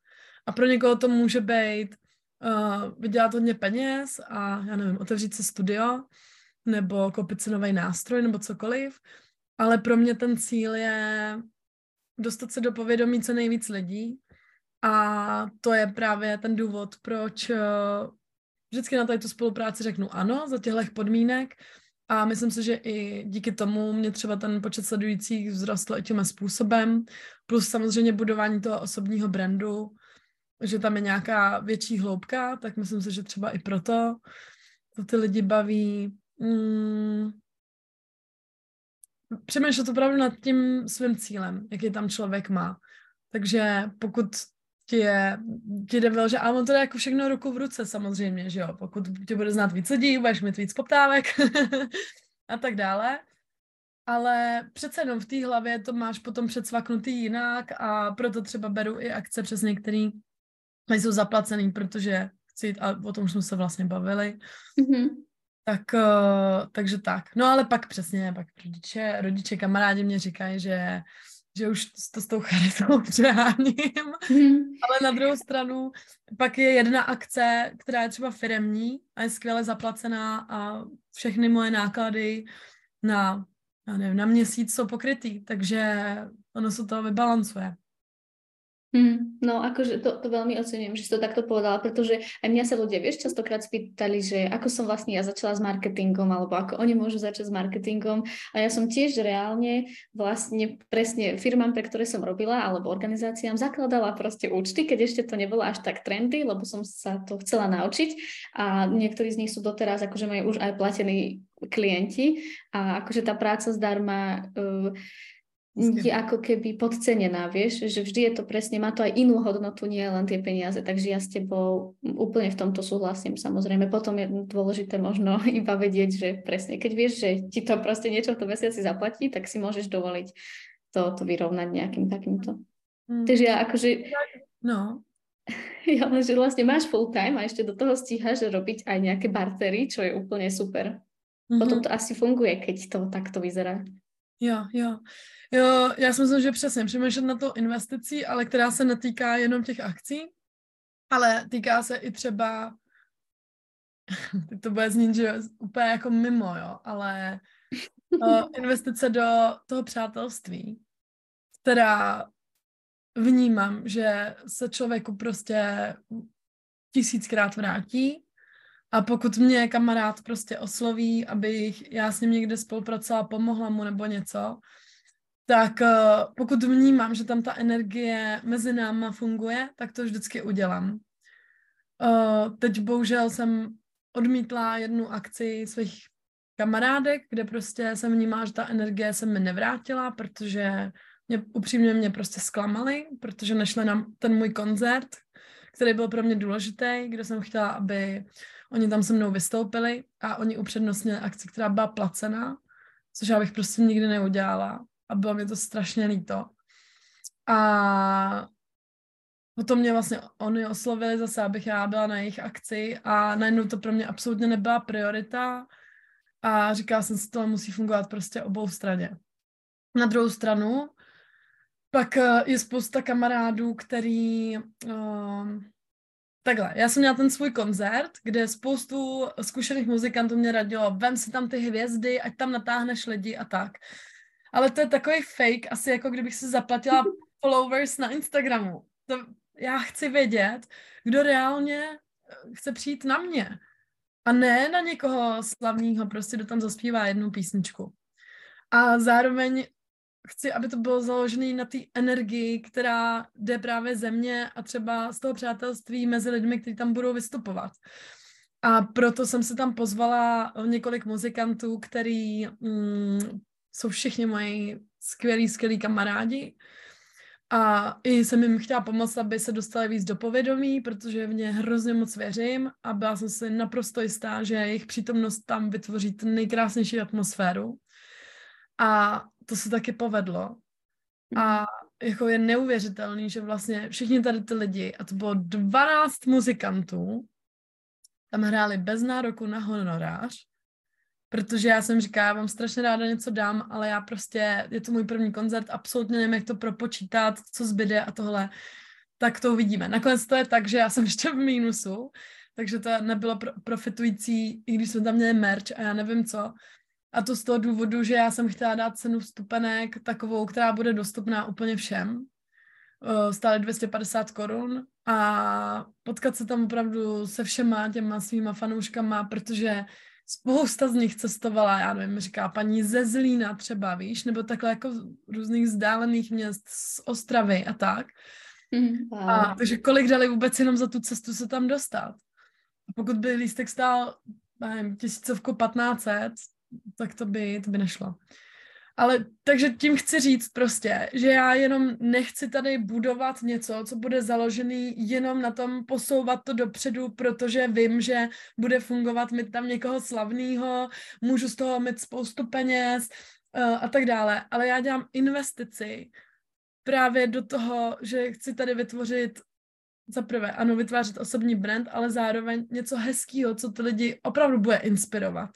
A pro někoho to může být uh, vydělat hodně peněz a já nevím, otevřít si studio nebo koupit si nový nástroj nebo cokoliv. Ale pro mě ten cíl je dostat se do povědomí co nejvíc lidí a to je právě ten důvod, proč uh, vždycky na tady tu spolupráci řeknu ano za těchto podmínek, A myslím si, že i díky tomu mě třeba ten počet sledujících vzrostl i tím způsobem. Plus samozřejmě budování toho osobního brandu, že tam je nějaká větší hloubka, tak myslím si, že třeba i proto to ty lidi baví. Mm, přemýšlet opravdu nad tím svým cílem, jaký tam člověk má. Takže pokud ti je, ti jde byl, že ale on to jde jako všechno ruku v ruce samozřejmě, že jo, pokud tě bude znát víc lidí, budeš mít víc poptávek a tak dále, ale přece jenom v té hlavě to máš potom předsvaknutý jinak a proto třeba beru i akce přes některý, jsou zaplacený, protože chci, a o tom jsme se vlastně bavili, mm-hmm. Tak, uh, takže tak. No ale pak přesně, pak rodiče, rodiče, kamarádi mě říkají, že že už to s tou charitou přeháním. Mm. Ale na druhou stranu pak je jedna akce, která je třeba firemní a je skvěle zaplacená a všechny moje náklady na, já nevím, na měsíc jsou pokrytý, takže ono se to vybalancuje. Mm, no akože to, to veľmi ocením, že si to takto povedala, pretože aj mňa sa ľudia, vieš, častokrát spýtali, že ako som vlastne ja začala s marketingom, alebo ako oni môžu začať s marketingom. A ja som tiež reálne vlastne presne firmám, pre ktoré som robila, alebo organizáciám zakladala proste účty, keď ešte to nebolo až tak trendy, lebo som sa to chcela naučiť. A niektorí z nich sú doteraz, akože majú už aj platení klienti. A akože tá práca zdarma uh, je ako keby podcenená, vieš, že vždy je to presne, má to aj inú hodnotu, nie len tie peniaze, takže ja s tebou úplne v tomto súhlasím, samozrejme. Potom je dôležité možno iba vedieť, že presne, keď vieš, že ti to proste niečo v tom mesiaci zaplatí, tak si môžeš dovoliť to, to vyrovnať nejakým takýmto. Hmm. Takže ja akože... No. Ja len, že vlastne máš full time a ešte do toho stíhaš robiť aj nejaké bartery, čo je úplne super. Mm-hmm. Potom to asi funguje, keď to takto vyzerá. Jo, jo. Jo, já si myslím, že přesně přemýšlet na to investicí, ale která se netýká jenom těch akcí, ale týká se i třeba, teď to bude znít, že úplně jako mimo, jo, ale uh, investice do toho přátelství, která vnímám, že se člověku prostě tisíckrát vrátí a pokud mě kamarád prostě osloví, abych já s ním někde spolupracovala, pomohla mu nebo něco, tak uh, pokud vnímám, že tam ta energie mezi náma funguje, tak to vždycky udělám. Uh, teď bohužel jsem odmítla jednu akci svých kamarádek, kde prostě jsem vnímala, že ta energie se mi nevrátila, protože mě, upřímně mě prostě zklamali, protože nešli na ten můj koncert, který byl pro mě důležitý, kde jsem chtěla, aby oni tam se mnou vystoupili a oni upřednostnili akci, která byla placená, což já bych prostě nikdy neudělala a bylo mi to strašně líto. A potom mě vlastně oni oslovili zase, abych já byla na jejich akci a najednou to pro mě absolutně nebyla priorita a říkala jsem si, to musí fungovat prostě obou straně. Na druhou stranu, pak eh, je spousta kamarádů, který uh, Takhle, já jsem měla ten svůj koncert, kde spoustu zkušených muzikantů mě radilo, vem si tam ty hvězdy, ať tam natáhneš lidi a tak. Ale to je takový fake, asi jako kdybych si zaplatila followers na Instagramu. To, já chci vědět, kdo reálně eh, chce přijít na mě. A ne na někoho slavního, prostě kdo tam zaspívá jednu písničku. A zároveň chci, aby to bylo založené na té energii, která jde právě ze mě a třeba z toho přátelství mezi lidmi, kteří tam budou vystupovat. A proto jsem se tam pozvala několik muzikantů, který mm, jsou všichni moji skvělí, skvělí kamarádi. A i jsem jim chtěla pomoct, aby se dostali víc do povědomí, protože v ně hrozně moc věřím a byla jsem si naprosto jistá, že jejich přítomnost tam vytvoří nejkrásnější atmosféru. A to se taky povedlo. A mhm. jako je neuvěřitelný, že vlastně všichni tady ty lidi, a to bylo 12 muzikantů, tam hráli bez nároku na honorář, protože já jsem říkala, já vám strašně ráda něco dám, ale já prostě, je to můj první koncert, absolutně nevím, jak to propočítat, co zbyde a tohle, tak to uvidíme. Nakonec to je tak, že já jsem ještě v mínusu, takže to nebylo pro, profitující, i když jsme tam měli merch a já nevím co, a to z toho důvodu, že já jsem chtěla dát cenu vstupenek takovou, která bude dostupná úplně všem. Stále 250 korun a potkat se tam opravdu se všema těma svýma fanouškama, protože spousta z nich cestovala, já nevím, říká paní ze Zlína třeba, víš, nebo takhle jako různých vzdálených měst z Ostravy a tak. Mm, wow. a, takže kolik dali vůbec jenom za tu cestu se tam dostat? A pokud by lístek stál, nevím, tisícovku 1500, tak to by, to by nešlo. Ale takže tím chci říct prostě, že já jenom nechci tady budovat něco, co bude založený jenom na tom posouvat to dopředu, protože vím, že bude fungovat, mít tam někoho slavného, můžu z toho mít spoustu peněz uh, a tak dále. Ale já dělám investici právě do toho, že chci tady vytvořit za prvé, ano, vytvářet osobní brand, ale zároveň něco hezkého, co ty lidi opravdu bude inspirovat.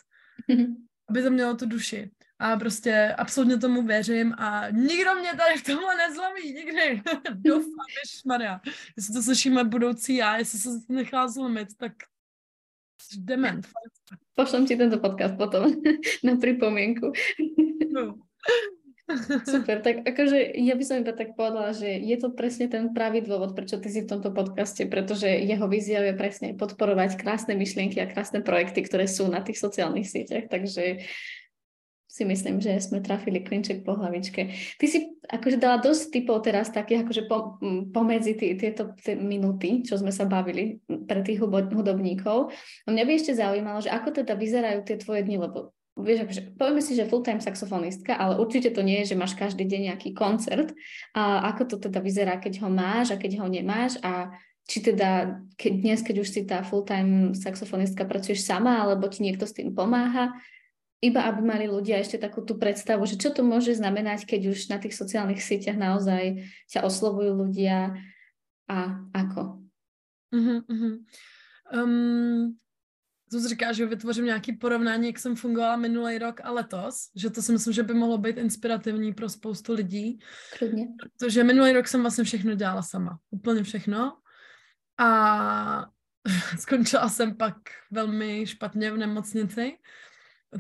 Aby to mělo tu duši. A prostě absolutně tomu věřím a nikdo mě tady v tomhle nezlomí, nikdy. Doufám, Maria. Jestli to slyšíme budoucí já, jestli se nechá zlomit, tak dement. Pošlem ti tento podcast potom na pripomienku. No. Super, tak akože ja by som iba tak povedala, že je to presne ten pravý dôvod, prečo ty si v tomto podcaste, pretože jeho víziou je presne podporovať krásne myšlienky a krásne projekty, ktoré sú na tých sociálnych sieťach, takže si myslím, že sme trafili klinček po hlavičke. Ty si akože dala dosť typov teraz takých akože po, pomedzi tý, tieto tý minúty, čo sme sa bavili pre tých hudobníkov. A mňa by ešte zaujímalo, že ako teda vyzerajú tie tvoje dni, lebo vieš, povieme si, že full-time saxofonistka, ale určite to nie je, že máš každý deň nejaký koncert. A ako to teda vyzerá, keď ho máš a keď ho nemáš a či teda keď dnes, keď už si tá full-time saxofonistka, pracuješ sama, alebo ti niekto s tým pomáha iba aby mali ľudia ešte takú tú predstavu, že čo to môže znamenať, keď už na tých sociálnych sieťach naozaj ťa oslovujú ľudia a ako. Uh-huh, uh-huh. Um, to říká, že vytvořím nějaký porovnání, jak jsem fungovala minulý rok a letos, že to si myslím, že by mohlo být inspirativní pro spoustu lidí. Klidně. Protože minulý rok jsem vlastně všechno dělala sama. Úplně všechno. A skončila jsem pak velmi špatně v nemocnici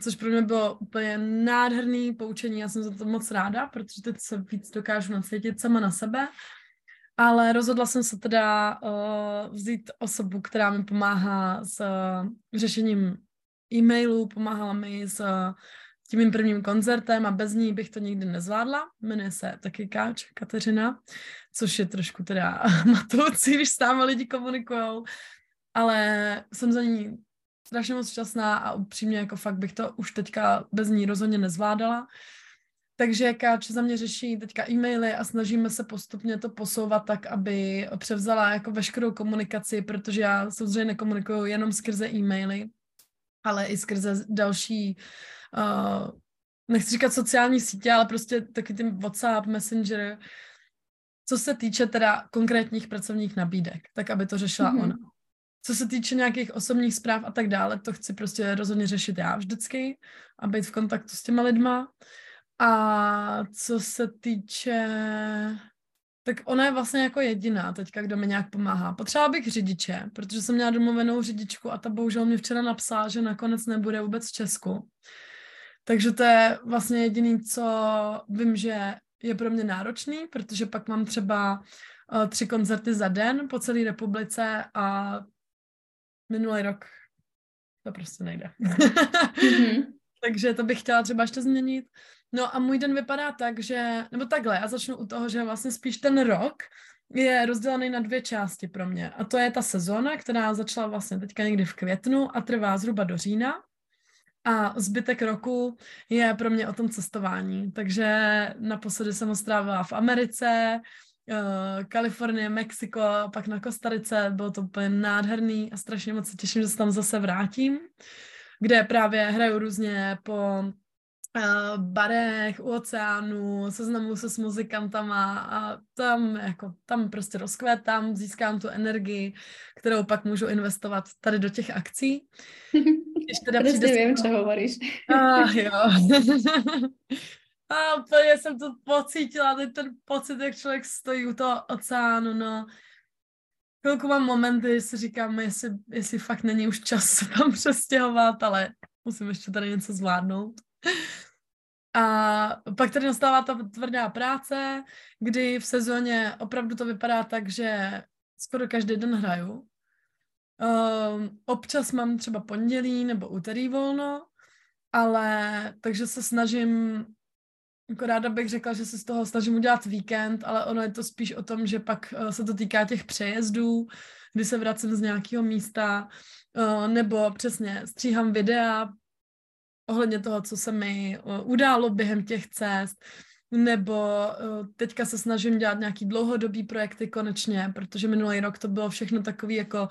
což pro mě bylo úplně nádherný poučení, já jsem za to moc ráda, protože teď se víc dokážu nasvětit sama na sebe, ale rozhodla jsem se teda uh, vzít osobu, která mi pomáhá s uh, řešením e-mailů, pomáhala mi s uh, tím mým prvním koncertem a bez ní bych to nikdy nezvládla. Jmenuje se taky Káč, Kateřina, což je trošku teda matoucí, když s námi lidi komunikujou, ale jsem za ní strašně moc šťastná a upřímně jako fakt bych to už teďka bez ní rozhodně nezvládala. Takže Káč za mě řeší teďka e-maily a snažíme se postupně to posouvat tak, aby převzala jako veškerou komunikaci, protože já samozřejmě nekomunikuju jenom skrze e-maily, ale i skrze další, uh, nechci říkat sociální sítě, ale prostě taky tím WhatsApp, Messenger, co se týče teda konkrétních pracovních nabídek, tak aby to řešila mm-hmm. ona. Co se týče nějakých osobních zpráv a tak dále, to chci prostě rozhodně řešit já vždycky a být v kontaktu s těma lidma. A co se týče... Tak ona je vlastně jako jediná teďka, kdo mi nějak pomáhá. Potřeba bych řidiče, protože jsem měla domluvenou řidičku a ta bohužel mě včera napsala, že nakonec nebude vůbec v Česku. Takže to je vlastně jediný, co vím, že je pro mě náročný, protože pak mám třeba uh, tři koncerty za den po celé republice a minulý rok to prostě nejde. mm-hmm. Takže to bych chtěla třeba ještě změnit. No a můj den vypadá tak, že, nebo takhle, já začnu u toho, že vlastně spíš ten rok je rozdělený na dvě části pro mě. A to je ta sezóna, která začala vlastně teďka někdy v květnu a trvá zhruba do října. A zbytek roku je pro mě o tom cestování. Takže naposledy jsem strávila v Americe, uh, Kalifornie, Mexiko, pak na Kostarice, bylo to úplně nádherný a strašně moc se těším, že se tam zase vrátím, kde právě hraju různě po uh, barech, u oceánu, seznamu se s muzikantama a tam jako, tam prostě rozkvétám, získám tu energii, kterou pak můžu investovat tady do těch akcí. Když teda přijde vím, co hovoríš. Ah, jo. A úplně jsem to pocítila, teď ten pocit, jak člověk stojí u toho oceánu, no. Chvilku mám momenty, že si říkám, jestli, jestli fakt není už čas se tam přestěhovat, ale musím ještě tady něco zvládnout. A pak tady nastává ta tvrdá práce, kdy v sezóně opravdu to vypadá tak, že skoro každý den hraju. Um, občas mám třeba pondělí nebo úterý volno, ale takže se snažím, jako ráda bych řekla, že se z toho snažím udělat víkend, ale ono je to spíš o tom, že pak uh, se to týká těch přejezdů, kdy se vracím z nějakého místa, uh, nebo přesně stříhám videa ohledně toho, co se mi uh, událo během těch cest, nebo uh, teďka se snažím dělat nějaký dlouhodobý projekty konečně, protože minulý rok to bylo všechno takový jako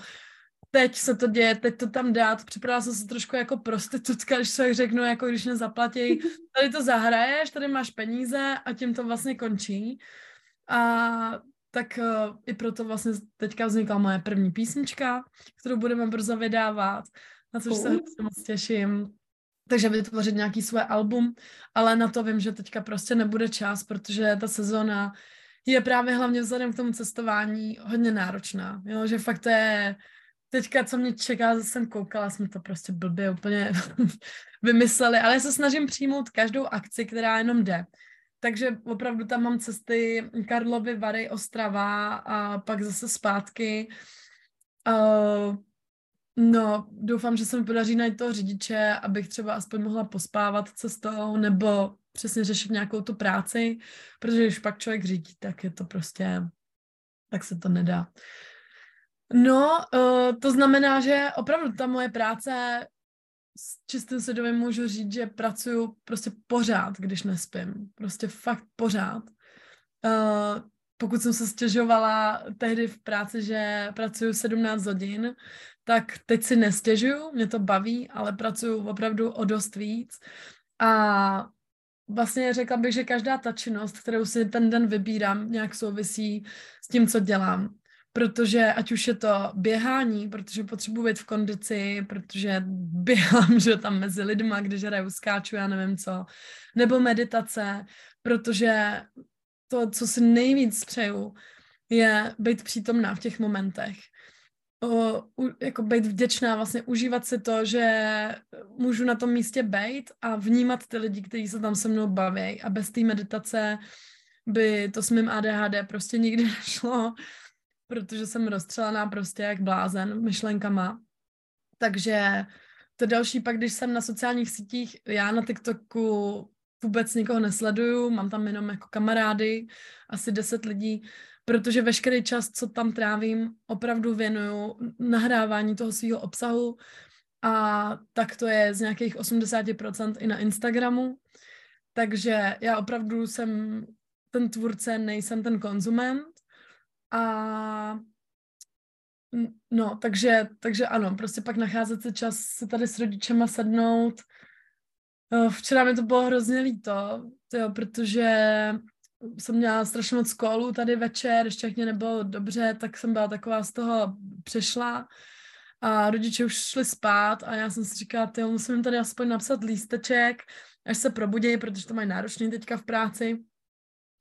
teď se to děje, teď to tam dát, připravila jsem se trošku jako prostitutka, když se řeknu, jako když mě zaplatí, tady to zahraješ, tady máš peníze a tím to vlastně končí. A tak uh, i proto vlastně teďka vznikla moje první písnička, kterou budeme brzo vydávat, na což se moc těším. Takže vytvořit nějaký své album, ale na to vím, že teďka prostě nebude čas, protože ta sezona je právě hlavně vzhledem k tomu cestování hodně náročná, jo? že fakt to je teďka, co mě čeká, zase jsem koukala, jsme to prostě blbě úplně vymysleli, ale já se snažím přijmout každou akci, která jenom jde. Takže opravdu tam mám cesty Karlovy, Vary, Ostrava a pak zase zpátky. Uh, no, doufám, že se mi podaří najít toho řidiče, abych třeba aspoň mohla pospávat cestou nebo přesně řešit nějakou tu práci, protože když pak člověk řídí, tak je to prostě, tak se to nedá. No, uh, to znamená, že opravdu ta moje práce s čistým svědomím můžu říct, že pracuju prostě pořád, když nespím. Prostě fakt pořád. Uh, pokud jsem se stěžovala tehdy v práci, že pracuju 17 hodin, tak teď si nestěžuju, mě to baví, ale pracuju opravdu o dost víc. A vlastně řekla bych, že každá ta činnost, kterou si ten den vybírám, nějak souvisí s tím, co dělám protože ať už je to běhání, protože potřebuji být v kondici, protože běhám, že tam mezi lidma, když hraju, skáču, já nevím co, nebo meditace, protože to, co si nejvíc přeju, je být přítomná v těch momentech. O, u, jako být vděčná, vlastně užívat si to, že můžu na tom místě být a vnímat ty lidi, kteří se tam se mnou baví a bez té meditace by to s mým ADHD prostě nikdy nešlo protože jsem rozstřelená prostě jak blázen myšlenkama. Takže to další pak, když jsem na sociálních sítích, já na TikToku vůbec nikoho nesleduju, mám tam jenom jako kamarády, asi deset lidí, protože veškerý čas, co tam trávím, opravdu věnuju nahrávání toho svého obsahu a tak to je z nějakých 80% i na Instagramu. Takže já opravdu jsem ten tvůrce, nejsem ten konzument a no, takže, takže ano, prostě pak nacházet se čas se tady s rodičema sednout. Včera mi to bylo hrozně líto, jo, protože jsem měla strašně moc kolů tady večer, ještě jak mě nebylo dobře, tak jsem byla taková z toho přešla a rodiče už šli spát a já jsem si říkala, ty musím jim tady aspoň napsat lísteček, až se probudí, protože to mají náročný teďka v práci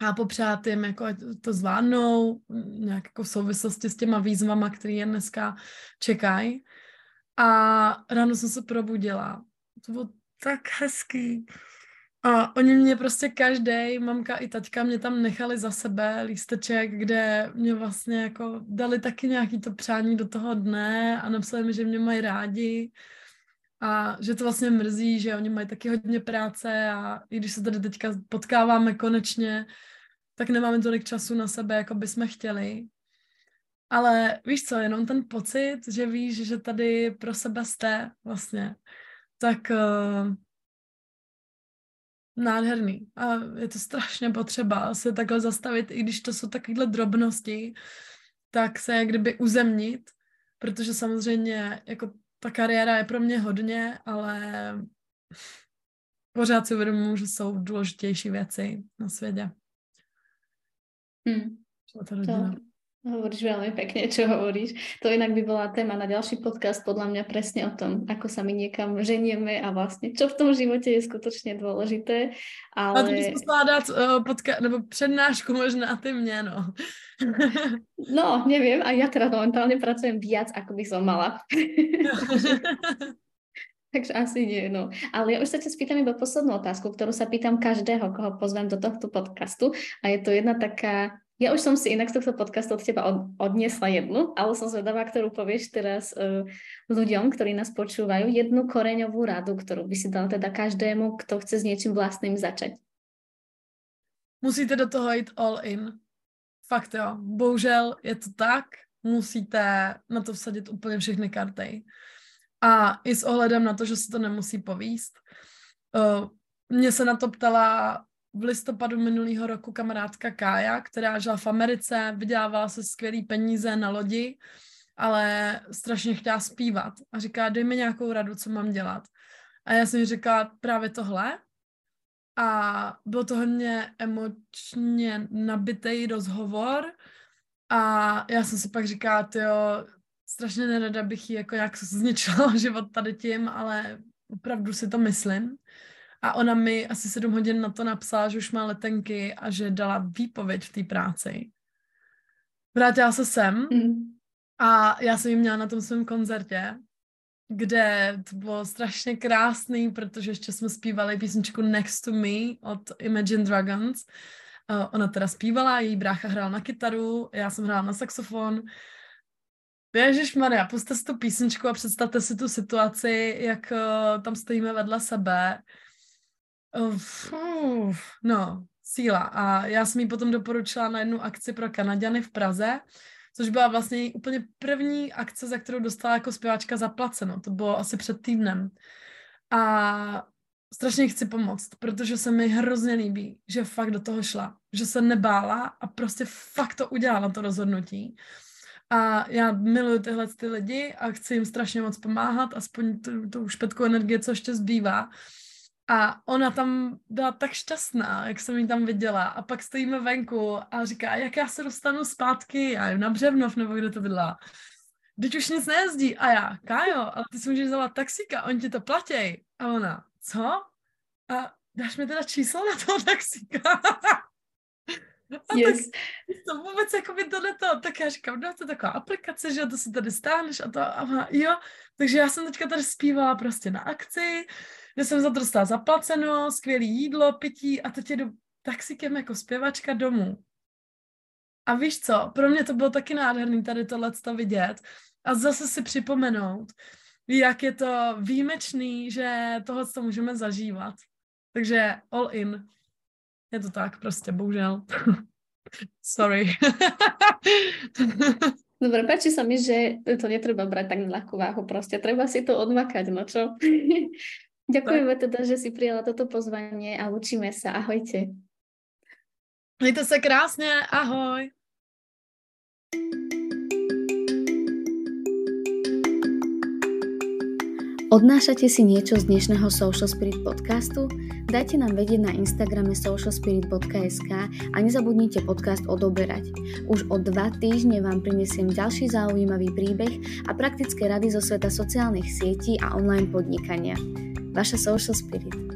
a popřát jim, jako to zvládnou, nějak jako v souvislosti s těma výzvama, které je dneska čekají. A ráno jsem se probudila. To bylo tak hezký. A oni mě prostě každý, mamka i taťka, mě tam nechali za sebe lísteček, kde mě vlastně jako dali taky nějaký to přání do toho dne a napsali mi, že mě mají rádi a že to vlastně mrzí, že oni mají taky hodně práce a i když se tady teďka potkáváme konečně, tak nemáme tolik času na sebe, jako bychom chtěli. Ale víš co, jenom ten pocit, že víš, že tady pro sebe jste vlastně, tak uh, nádherný. A je to strašně potřeba se takhle zastavit, i když to jsou takovéhle drobnosti, tak se jak kdyby uzemnit, protože samozřejmě jako ta kariéra je pro mě hodně, ale pořád si uvědomuji, že jsou důležitější věci na světě. Hmm. To hovoríš veľmi pekne, čo hovoríš. To inak by bola téma na ďalší podcast, podľa mňa presne o tom, ako sa my niekam ženieme a vlastne, čo v tom živote je skutočne dôležité. Ale... A to bys musela dát uh, podka- nebo přednášku možná ty mě, no. no, neviem, a ja teda momentálne pracujem viac, ako by som mala. Takže asi nie, no. Ale ja už sa ťa spýtam iba poslednú otázku, ktorú sa pýtam každého, koho pozvem do tohto podcastu. A je to jedna taká Ja už som si inak z tohto podcastu od teba od, odniesla jednu, ale som zvedavá, ktorú povieš teraz ľuďom, ktorí nás počúvajú. Jednu koreňovú radu, ktorú by si dala teda každému, kto chce s niečím vlastným začať. Musíte do toho jít all in. Fakt jo. Bohužel je to tak. Musíte na to vsadit úplně všechny karty. A i s ohledem na to, že se to nemusí povíst. Uh, mě se na to ptala v listopadu minulého roku kamarádka Kája, která žila v Americe, vydělávala se skvělý peníze na lodi, ale strašně chtěla zpívat. A říká, dej mi nějakou radu, co mám dělat. A já jsem jí říkala právě tohle. A byl to hodně emočně nabitý rozhovor. A já jsem si pak říkala, jo, strašně nerada bych jí jako nějak zničila život tady tím, ale opravdu si to myslím. A ona mi asi sedm hodin na to napsala, že už má letenky a že dala výpověď v té práci. Vrátila se sem mm. a já jsem ji měla na tom svém koncertě, kde to bylo strašně krásný, protože ještě jsme zpívali písničku Next to Me od Imagine Dragons. Uh, ona teda zpívala, její brácha hrál na kytaru, já jsem hrála na saxofon. Ježíš Maria, puste si tu písničku a představte si tu situaci, jak uh, tam stojíme vedle sebe Uf, no, síla. A já jsem jí potom doporučila na jednu akci pro Kanaďany v Praze, což byla vlastně úplně první akce, za kterou dostala jako zpěvačka zaplaceno. To bylo asi před týdnem. A strašně chci pomoct, protože se mi hrozně líbí, že fakt do toho šla, že se nebála a prostě fakt to udělala, to rozhodnutí. A já miluji tyhle ty lidi a chci jim strašně moc pomáhat, aspoň tu, tu špetku energie, co ještě zbývá. A ona tam byla tak šťastná, jak jsem ji tam viděla. A pak stojíme venku a říká, jak já se dostanu zpátky, já jim na Břevnov, nebo kde to bydla. Teď už nic nejezdí. A já, Kájo, ale ty si můžeš zavolat taxíka, oni ti to platí. A ona, co? A dáš mi teda číslo na toho taxíka? A yes. tak to vůbec jako by tohle to, tak já říkám, no to je taková aplikace, že to si tady stáhneš a to, a jo, takže já jsem teďka tady zpívala prostě na akci, že jsem za to dostala zaplaceno, skvělé jídlo, pití a teď jedu taxikem jako zpěvačka domů. A víš co, pro mě to bylo taky nádherný tady tohle vidět a zase si připomenout, jak je to výjimečný, že tohle to můžeme zažívat. Takže all in. Je to tak prostě, bohužel. Sorry. Dobre, páči sa mi, že to netreba brať tak na ľahkú váhu, proste treba si to odmakať, no čo? Ďakujeme teda, že si prijala toto pozvanie a učíme sa. Ahojte. Mějte se krásně, ahoj. Odnášate si niečo z dnešného Social Spirit podcastu? Dajte nám vedieť na Instagrame socialspirit.sk a nezabudnite podcast odoberať. Už o dva týždne vám prinesiem ďalší zaujímavý príbeh a praktické rady zo sveta sociálnych sietí a online podnikania. Vaša Social Spirit.